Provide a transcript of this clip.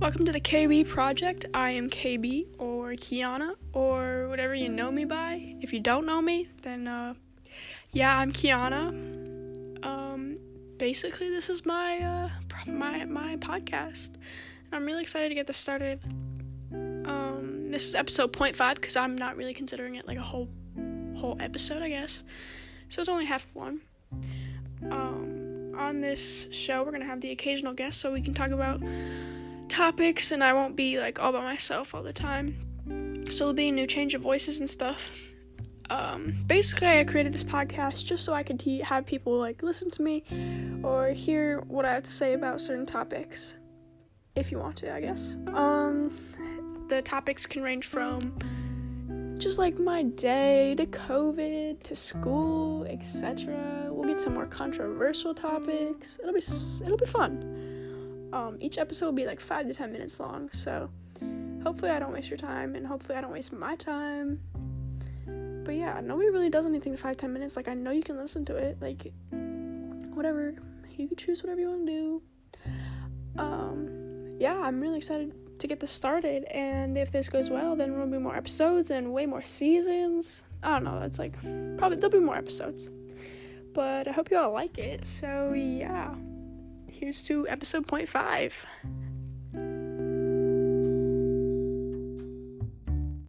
Welcome to the KB Project. I am KB or Kiana or whatever you know me by. If you don't know me, then uh, yeah, I'm Kiana. Um, basically, this is my uh, my my podcast. and I'm really excited to get this started. Um, this is episode 0.5 because I'm not really considering it like a whole whole episode, I guess. So it's only half one. Um, on this show, we're gonna have the occasional guest, so we can talk about topics and I won't be like all by myself all the time. So there'll be a new change of voices and stuff. Um, basically, I created this podcast just so I could te- have people like listen to me or hear what I have to say about certain topics. If you want to, I guess. Um, the topics can range from just like my day to COVID to school, etc. We'll get some more controversial topics. It'll be it'll be fun. Um, each episode will be like five to ten minutes long, so hopefully I don't waste your time, and hopefully I don't waste my time. But yeah, nobody really does anything in five ten minutes. Like I know you can listen to it, like whatever you can choose whatever you want to do. Um, yeah, I'm really excited to get this started, and if this goes well, then there'll be more episodes and way more seasons. I don't know. That's like probably there'll be more episodes, but I hope you all like it. So yeah here's to episode point five.